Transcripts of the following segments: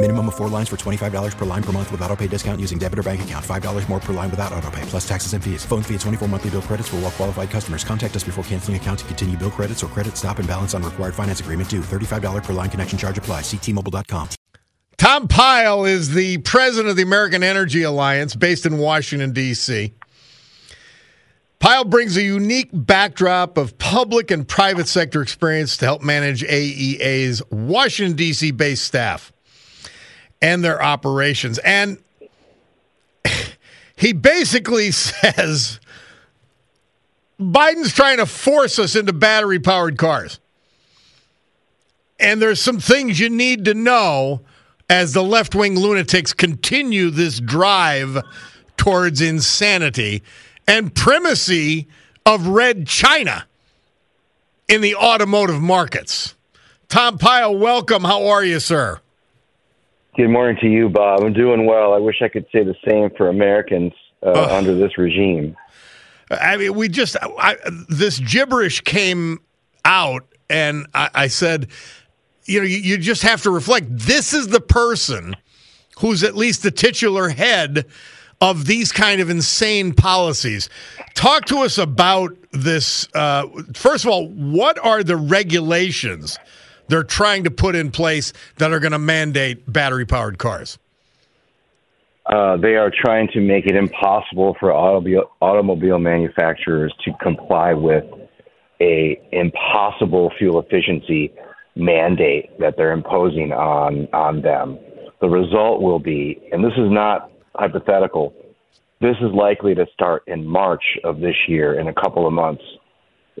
Minimum of four lines for $25 per line per month with auto pay discount using debit or bank account. $5 more per line without auto pay, plus taxes and fees. Phone fee at 24 monthly bill credits for all well qualified customers. Contact us before canceling account to continue bill credits or credit stop and balance on required finance agreement due. $35 per line connection charge apply. Ctmobile.com. Tom Pyle is the president of the American Energy Alliance based in Washington, D.C. Pyle brings a unique backdrop of public and private sector experience to help manage AEA's Washington, D.C. based staff and their operations. And he basically says Biden's trying to force us into battery powered cars. And there's some things you need to know as the left wing lunatics continue this drive towards insanity and primacy of red China in the automotive markets. Tom Pyle, welcome. How are you, sir? Good morning to you, Bob. I'm doing well. I wish I could say the same for Americans uh, under this regime. I mean, we just I, this gibberish came out, and I, I said, you know, you, you just have to reflect. This is the person who's at least the titular head of these kind of insane policies. Talk to us about this. Uh, first of all, what are the regulations they're trying to put in place that are going to mandate battery powered cars? Uh, they are trying to make it impossible for automobile, automobile manufacturers to comply with a impossible fuel efficiency mandate that they're imposing on on them. The result will be, and this is not hypothetical, this is likely to start in March of this year, in a couple of months.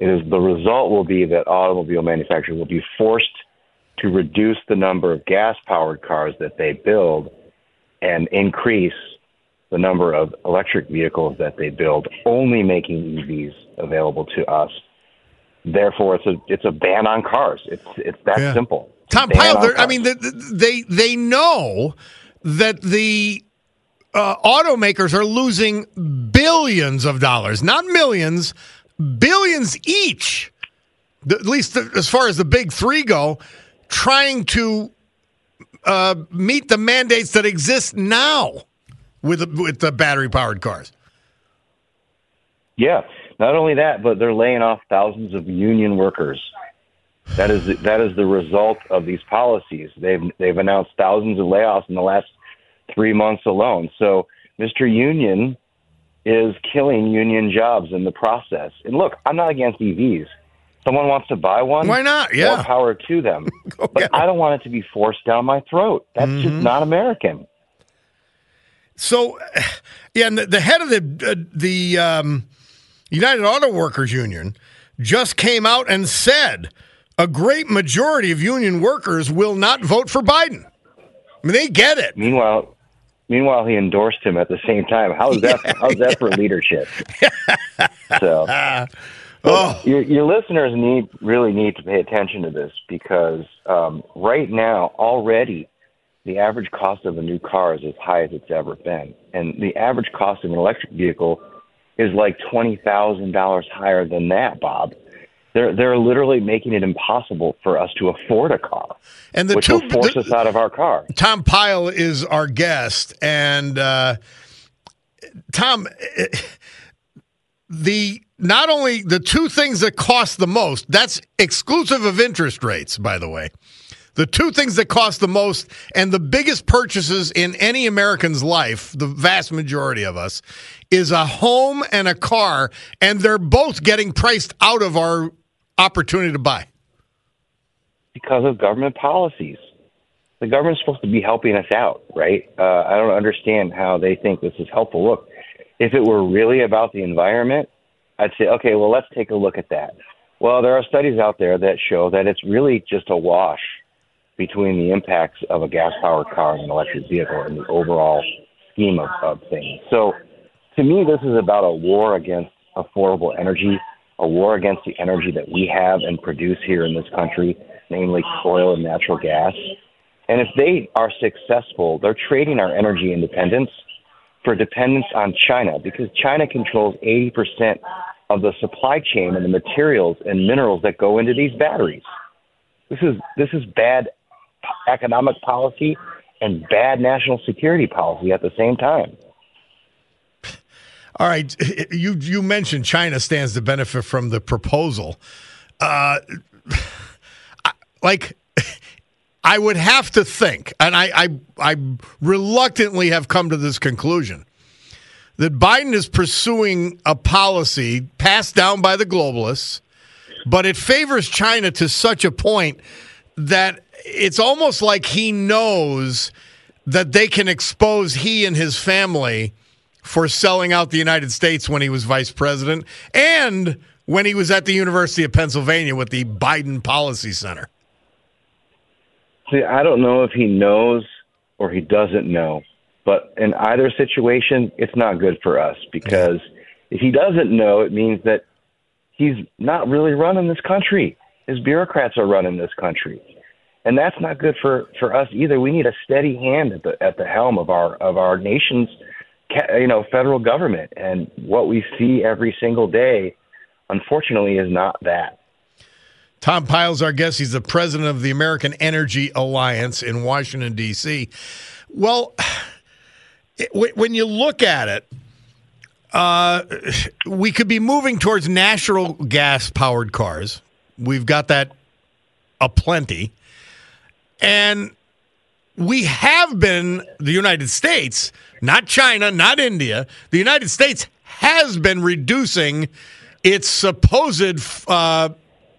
It is the result will be that automobile manufacturers will be forced to reduce the number of gas powered cars that they build and increase the number of electric vehicles that they build, only making EVs available to us. Therefore, it's a it's a ban on cars. It's it's that Yeah. simple. Tom Pyle, I mean, th- th- they they know that the uh, automakers are losing billions of dollars, not millions, billions each. At least as far as the big three go, trying to uh, meet the mandates that exist now with the, with the battery powered cars. Yeah, not only that, but they're laying off thousands of union workers. That is that is the result of these policies. They've they've announced thousands of layoffs in the last three months alone. So Mr. Union is killing union jobs in the process. And look, I'm not against EVs. Someone wants to buy one. Why not? Yeah. More power to them. but I don't want it to be forced down my throat. That's just Mm-hmm. not American. So, yeah, and the, the head of the uh, the um, United Auto Workers Union just came out and said a great majority of union workers will not vote for Biden. I mean, they get it. Meanwhile, meanwhile, he endorsed him at the same time. How's that? how's that for leadership? so, Oh. your your listeners need really need to pay attention to this because um, right now already the average cost of a new car is as high as it's ever been, and the average cost of an electric vehicle is like twenty thousand dollars higher than that, Bob. They're they're literally making it impossible for us to afford a car, And the which two, will force the- us out of our car. Tom Pyle is our guest, and uh, Tom, eh, the not only the two things that cost the most. That's exclusive of interest rates, by the way. the two things that cost the most and the biggest purchases in any American's life, the vast majority of us, is a home and a car, and they're both getting priced out of our opportunity to buy. Because of government policies. The government's supposed to be helping us out, right? Uh, I don't understand how they think this is helpful. Look, if it were really about the environment, I'd say, okay, well, let's take a look at that. Well, there are studies out there that show that it's really just a wash between the impacts of a gas powered car and an electric vehicle in the overall scheme of, of things. So, to me, this is about a war against affordable energy, a war against the energy that we have and produce here in this country, namely oil and natural gas. And if they are successful, they're trading our energy independence for dependence on China because China controls 80% of the supply chain and the materials and minerals that go into these batteries. This is this is bad economic policy and bad national security policy at the same time. All right, you you mentioned China stands to benefit from the proposal. Uh, like I would have to think, and I, I, I reluctantly have come to this conclusion that Biden is pursuing a policy passed down by the globalists, but it favors China to such a point that it's almost like he knows that they can expose he and his family for selling out the United States when he was vice president and when he was at the University of Pennsylvania with the Biden Policy Center. See, I don't know if he knows or he doesn't know, but in either situation, it's not good for us because if he doesn't know, it means that he's not really running this country. His bureaucrats are running this country, and that's not good for for us either. We need a steady hand at the at the helm of our of our nation's, you know, federal government. And what we see every single day, unfortunately, is not that. Tom Pyle's our guest. He's the president of the American Energy Alliance in Washington, D.C. Well, when you look at it, uh, we could be moving towards natural gas powered cars. We've got that aplenty. And we have been, the United States, not China, not India, the United States has been reducing its supposed uh,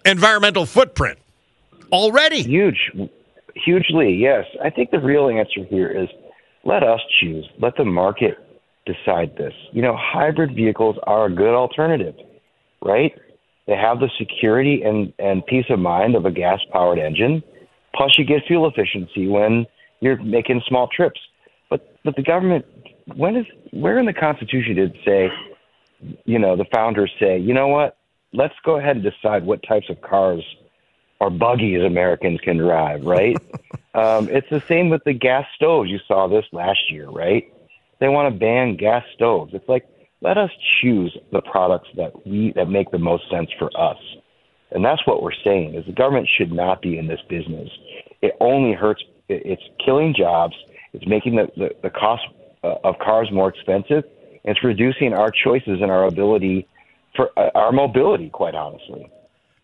environmental footprint already. Huge, hugely, yes. I think the real answer here is let us choose. Let the market decide this. You know, hybrid vehicles are a good alternative, right? They have the security and, and peace of mind of a gas powered engine. Plus, you get fuel efficiency when you're making small trips. But but the government, when is where in the Constitution did it say, you know, the founders say, you know what? let's go ahead and decide what types of cars or buggies Americans can drive, right? um, it's the same with the gas stoves. You saw this last year, right? They want to ban gas stoves. It's like let us choose the products that we that make the most sense for us. And that's what we're saying is the government should not be in this business. It only hurts. It's killing jobs. It's making the, the, the cost uh, of cars more expensive. It's reducing our choices and our ability for uh, our mobility, quite honestly.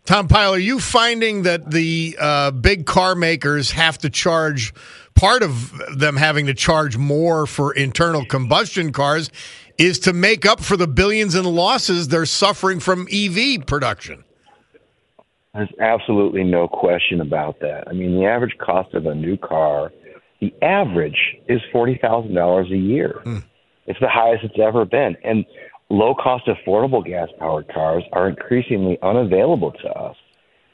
Tom Pyle, are you finding that the uh, big car makers have to charge part of them having to charge more for internal combustion cars is to make up for the billions in losses they're suffering from EV production? There's absolutely no question about that. I mean, the average cost of a new car, the average is forty thousand dollars a year. Mm. It's the highest it's ever been, and low cost, affordable gas powered cars are increasingly unavailable to us.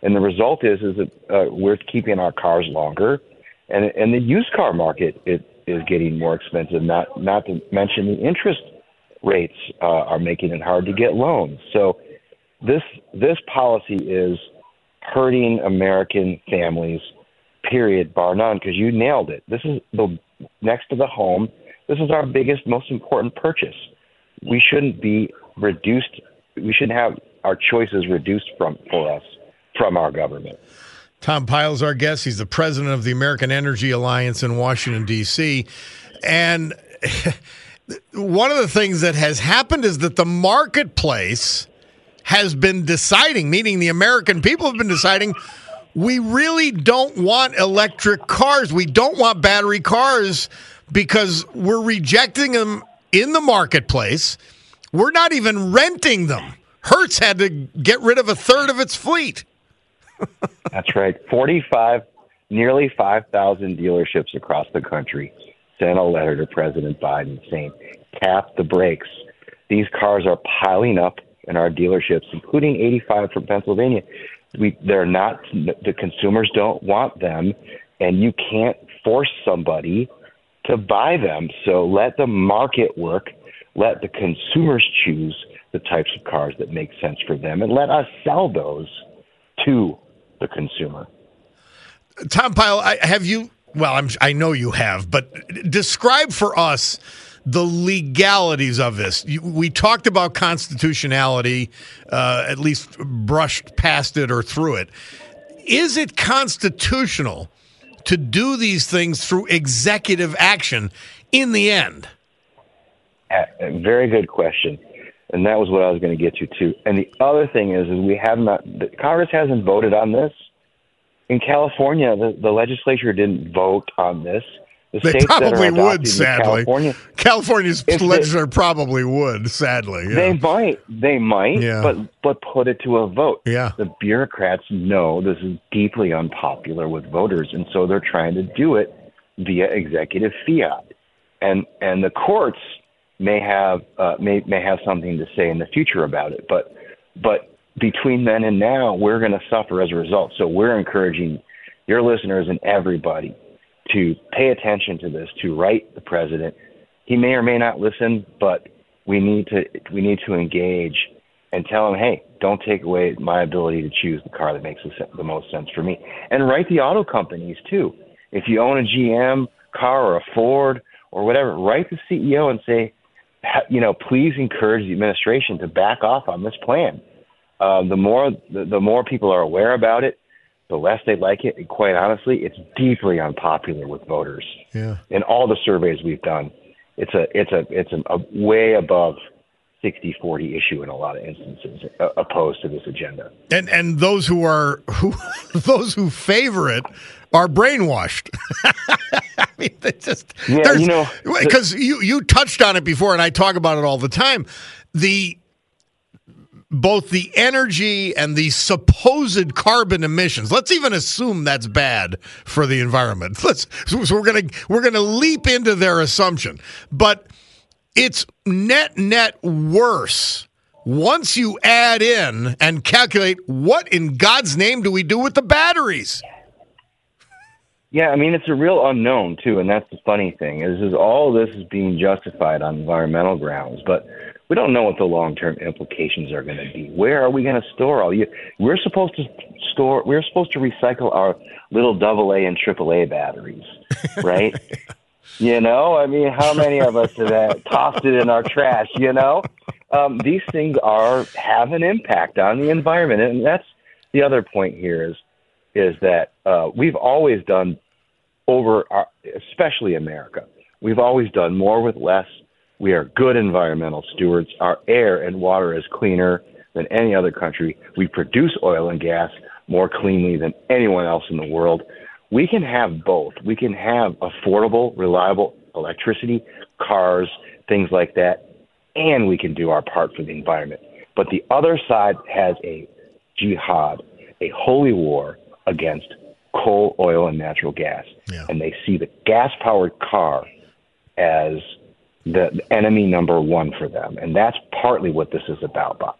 And the result is is that uh, we're keeping our cars longer, and and the used car market it, is getting more expensive. Not not to mention the interest rates uh, are making it hard to get loans. So this this policy is hurting American families. Period, bar none. Because you nailed it. This is the next to the home. This is our biggest, most important purchase we shouldn't be reduced. We shouldn't have our choices reduced from for us from our government. Tom Pyle's our guest. He's the president of the American Energy Alliance in Washington D.C. And one of the things that has happened is that the marketplace has been deciding, meaning the American people have been deciding we really don't want electric cars. We don't want battery cars because we're rejecting them in the marketplace. We're not even renting them. Hertz had to get rid of a third of its fleet. That's right. 45, nearly 5,000 dealerships across the country sent a letter to President Biden saying, tap the brakes. These cars are piling up in our dealerships, including 85 from Pennsylvania. We, they're not, the consumers don't want them, and you can't force somebody to buy them. So let the market work. Let the consumers choose the types of cars that make sense for them, and let us sell those to the consumer. Tom Pyle, have you? Well, I'm, I know you have, but describe for us the legalities of this. We talked about constitutionality, uh, at least brushed past it or through it. Is it constitutional to do these things through executive action in the end? Very good question. And that was what I was going to get to too. And the other thing is, is we have not. Congress hasn't voted on this. In California, the, the legislature didn't vote on this. The they probably would, sadly. California, California's legislature probably would, sadly. Yeah. They might, they might, yeah. but but put it to a vote. Yeah. The bureaucrats know this is deeply unpopular with voters, and so they're trying to do it via executive fiat, and and the courts may have uh, may may have something to say in the future about it, but but between then and now, we're going to suffer as a result. So we're encouraging your listeners and everybody to pay attention to this, to write the president. He may or may not listen, but we need to we need to engage and tell him, hey, don't take away my ability to choose the car that makes the, most sense for me. And write the auto companies too. If you own a GM car or a Ford or whatever, write the CEO and say, you know, please encourage the administration to back off on this plan. Uh, the more the, the more people are aware about it, the less they like it. And quite honestly, it's deeply unpopular with voters. Yeah. In all the surveys we've done, it's a it's a it's a, a way above 60-40 issue in a lot of instances, uh, opposed to this agenda. And and those who are who those who favor it are brainwashed. I mean, they just yeah, you know, because you you touched on it before, and I talk about it all the time. The both the energy and the supposed carbon emissions. Let's even assume that's bad for the environment. Let's so we're going to we're going to leap into their assumption. But it's net net worse once you add in and calculate what in God's name do we do with the batteries? Yeah, I mean it's a real unknown too, and that's the funny thing is is all this is being justified on environmental grounds, but we don't know what the long term implications are going to be. Where are we going to store all you? We're supposed to store. We're supposed to recycle our little double A AA and triple A batteries, right? you know, I mean, how many of us have tossed it in our trash? You know, um, these things are have an impact on the environment, and that's the other point here is is that uh, we've always done over, our, especially America. We've always done more with less we are good environmental stewards. Our air and water is cleaner than any other country. We produce oil and gas more cleanly than anyone else in the world. We can have both. We can have affordable, reliable electricity, cars, things like that, and we can do our part for the environment. But the other side has a jihad, a holy war against coal, oil, and natural gas. Yeah. And they see the gas powered car as the enemy number one for them. And that's partly what this is about, Bob.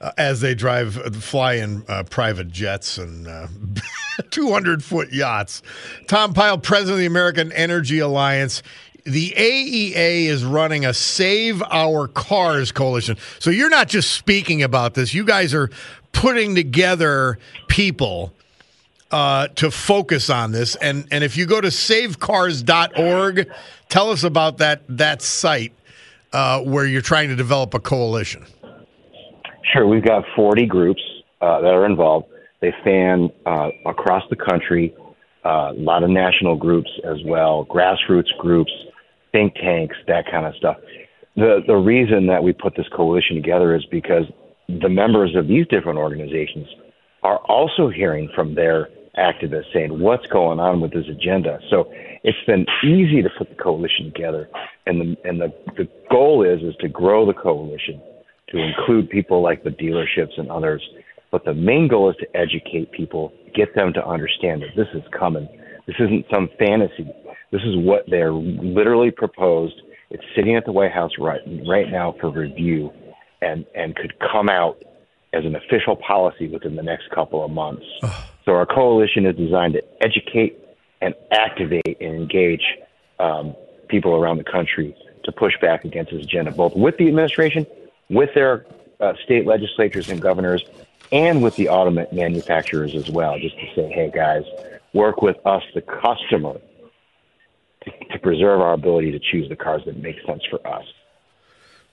Uh, as they drive, uh, fly in uh, private jets and uh, 200 foot yachts. Tom Pyle, president of the American Energy Alliance. The AEA is running a Save Our Cars coalition. So you're not just speaking about this, you guys are putting together people uh, to focus on this. And and if you go to savecars.org, tell us about that that site uh, where you're trying to develop a coalition. Sure, we've got 40 groups uh, that are involved. They span uh, across the country, uh, a lot of national groups as well, grassroots groups, think tanks, that kind of stuff. The the reason that we put this coalition together is because the members of these different organizations are also hearing from their activists saying what's going on with this agenda. So it's been easy to put the coalition together, and the and the the goal is is to grow the coalition to include people like the dealerships and others. But the main goal is to educate people, get them to understand that this is coming. This isn't some fantasy. This is what they're literally proposed. It's sitting at the White House right right now for review, and and could come out as an official policy within the next couple of months. So our coalition is designed to educate and activate and engage um, people around the country to push back against this agenda, both with the administration, with their uh, state legislatures and governors, and with the auto manufacturers as well, just to say, hey guys, work with us, the customer, to, to preserve our ability to choose the cars that make sense for us.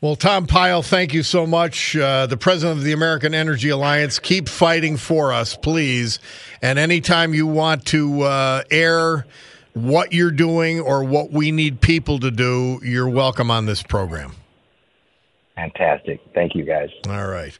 Well, Tom Pyle, thank you so much. Uh, the president of the American Energy Alliance, keep fighting for us, please. And anytime you want to uh, air what you're doing or what we need people to do, you're welcome on this program. Fantastic. Thank you, guys. All right.